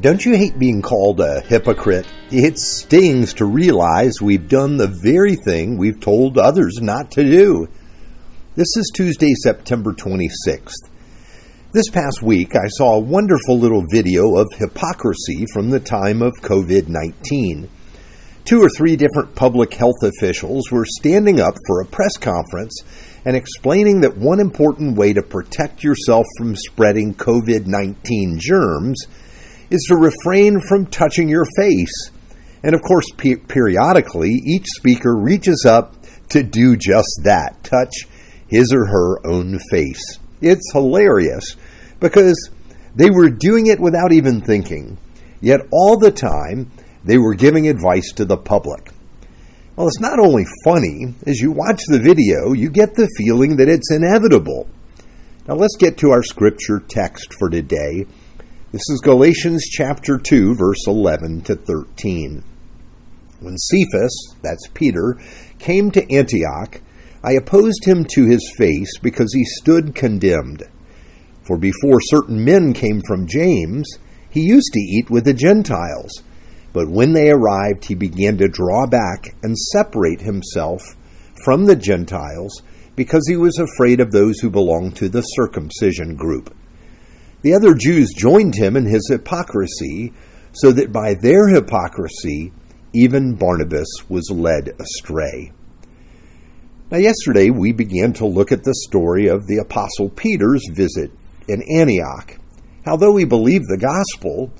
Don't you hate being called a hypocrite? It stings to realize we've done the very thing we've told others not to do. This is Tuesday, September 26th. This past week, I saw a wonderful little video of hypocrisy from the time of COVID 19. Two or three different public health officials were standing up for a press conference and explaining that one important way to protect yourself from spreading COVID 19 germs is to refrain from touching your face. And of course, pe- periodically, each speaker reaches up to do just that touch his or her own face. It's hilarious because they were doing it without even thinking, yet all the time they were giving advice to the public. Well, it's not only funny, as you watch the video, you get the feeling that it's inevitable. Now let's get to our scripture text for today. This is Galatians chapter 2, verse 11 to 13. When Cephas, that's Peter, came to Antioch, I opposed him to his face because he stood condemned. For before certain men came from James, he used to eat with the Gentiles but when they arrived, he began to draw back and separate himself from the Gentiles because he was afraid of those who belonged to the circumcision group. The other Jews joined him in his hypocrisy, so that by their hypocrisy, even Barnabas was led astray. Now, yesterday we began to look at the story of the Apostle Peter's visit in Antioch. How, though he believed the gospel,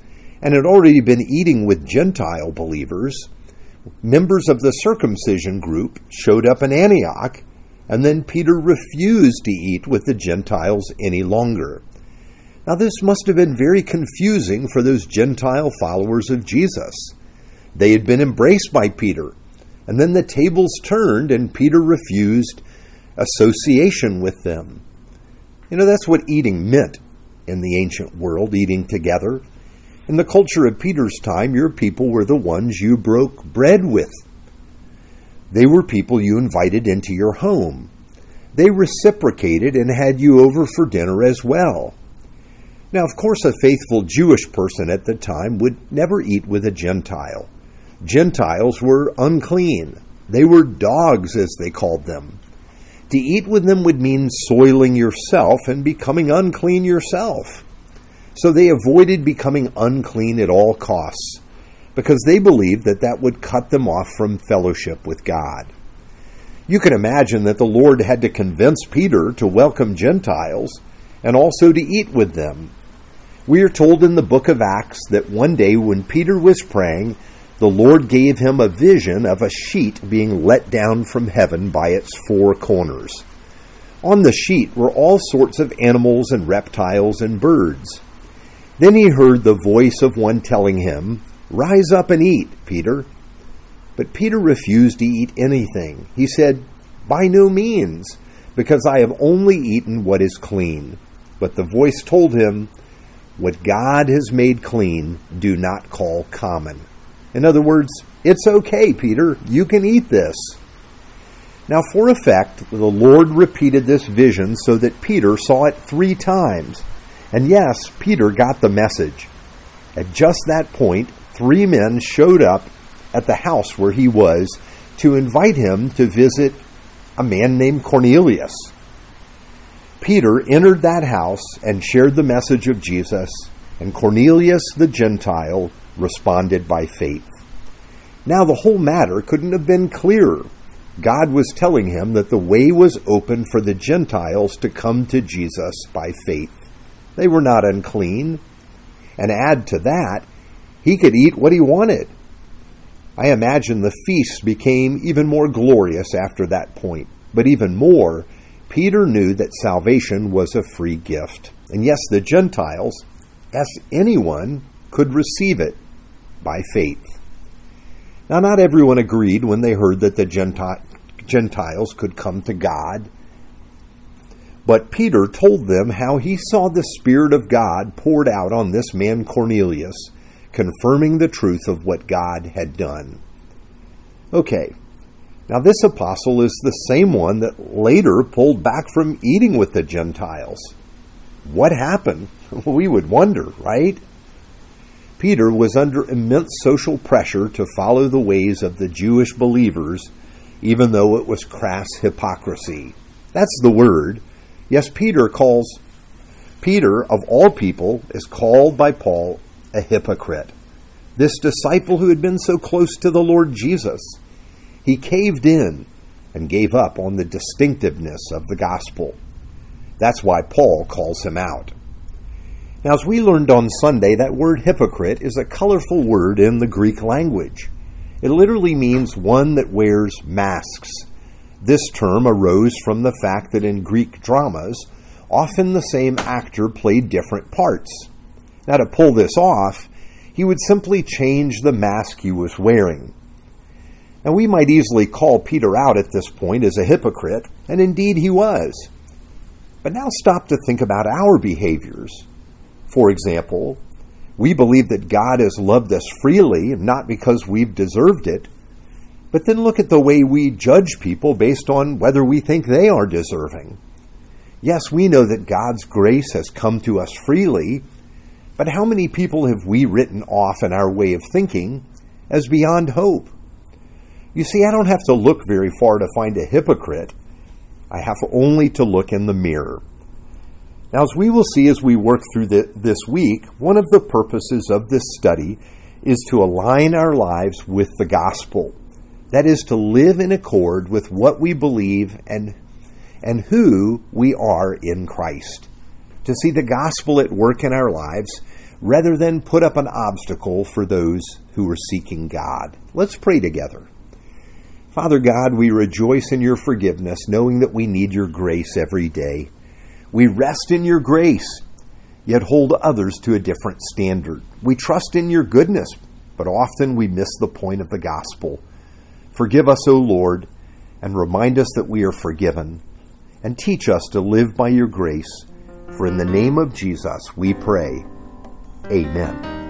and had already been eating with Gentile believers, members of the circumcision group showed up in Antioch, and then Peter refused to eat with the Gentiles any longer. Now, this must have been very confusing for those Gentile followers of Jesus. They had been embraced by Peter, and then the tables turned, and Peter refused association with them. You know, that's what eating meant in the ancient world, eating together. In the culture of Peter's time, your people were the ones you broke bread with. They were people you invited into your home. They reciprocated and had you over for dinner as well. Now, of course, a faithful Jewish person at the time would never eat with a Gentile. Gentiles were unclean. They were dogs, as they called them. To eat with them would mean soiling yourself and becoming unclean yourself. So they avoided becoming unclean at all costs because they believed that that would cut them off from fellowship with God. You can imagine that the Lord had to convince Peter to welcome Gentiles and also to eat with them. We are told in the book of Acts that one day when Peter was praying, the Lord gave him a vision of a sheet being let down from heaven by its four corners. On the sheet were all sorts of animals and reptiles and birds. Then he heard the voice of one telling him, Rise up and eat, Peter. But Peter refused to eat anything. He said, By no means, because I have only eaten what is clean. But the voice told him, What God has made clean, do not call common. In other words, it's okay, Peter, you can eat this. Now, for effect, the Lord repeated this vision so that Peter saw it three times. And yes, Peter got the message. At just that point, three men showed up at the house where he was to invite him to visit a man named Cornelius. Peter entered that house and shared the message of Jesus, and Cornelius the Gentile responded by faith. Now, the whole matter couldn't have been clearer. God was telling him that the way was open for the Gentiles to come to Jesus by faith. They were not unclean. And add to that, he could eat what he wanted. I imagine the feast became even more glorious after that point. But even more, Peter knew that salvation was a free gift. And yes, the Gentiles, as anyone, could receive it by faith. Now, not everyone agreed when they heard that the Gentiles could come to God but Peter told them how he saw the Spirit of God poured out on this man Cornelius, confirming the truth of what God had done. Okay, now this apostle is the same one that later pulled back from eating with the Gentiles. What happened? We would wonder, right? Peter was under immense social pressure to follow the ways of the Jewish believers, even though it was crass hypocrisy. That's the word. Yes, Peter calls, Peter, of all people, is called by Paul a hypocrite. This disciple who had been so close to the Lord Jesus, he caved in and gave up on the distinctiveness of the gospel. That's why Paul calls him out. Now, as we learned on Sunday, that word hypocrite is a colorful word in the Greek language. It literally means one that wears masks. This term arose from the fact that in Greek dramas, often the same actor played different parts. Now, to pull this off, he would simply change the mask he was wearing. And we might easily call Peter out at this point as a hypocrite, and indeed he was. But now stop to think about our behaviors. For example, we believe that God has loved us freely, not because we've deserved it. But then look at the way we judge people based on whether we think they are deserving. Yes, we know that God's grace has come to us freely, but how many people have we written off in our way of thinking as beyond hope? You see, I don't have to look very far to find a hypocrite. I have only to look in the mirror. Now, as we will see as we work through the, this week, one of the purposes of this study is to align our lives with the gospel. That is, to live in accord with what we believe and, and who we are in Christ. To see the gospel at work in our lives rather than put up an obstacle for those who are seeking God. Let's pray together. Father God, we rejoice in your forgiveness, knowing that we need your grace every day. We rest in your grace, yet hold others to a different standard. We trust in your goodness, but often we miss the point of the gospel. Forgive us, O Lord, and remind us that we are forgiven, and teach us to live by your grace. For in the name of Jesus we pray. Amen.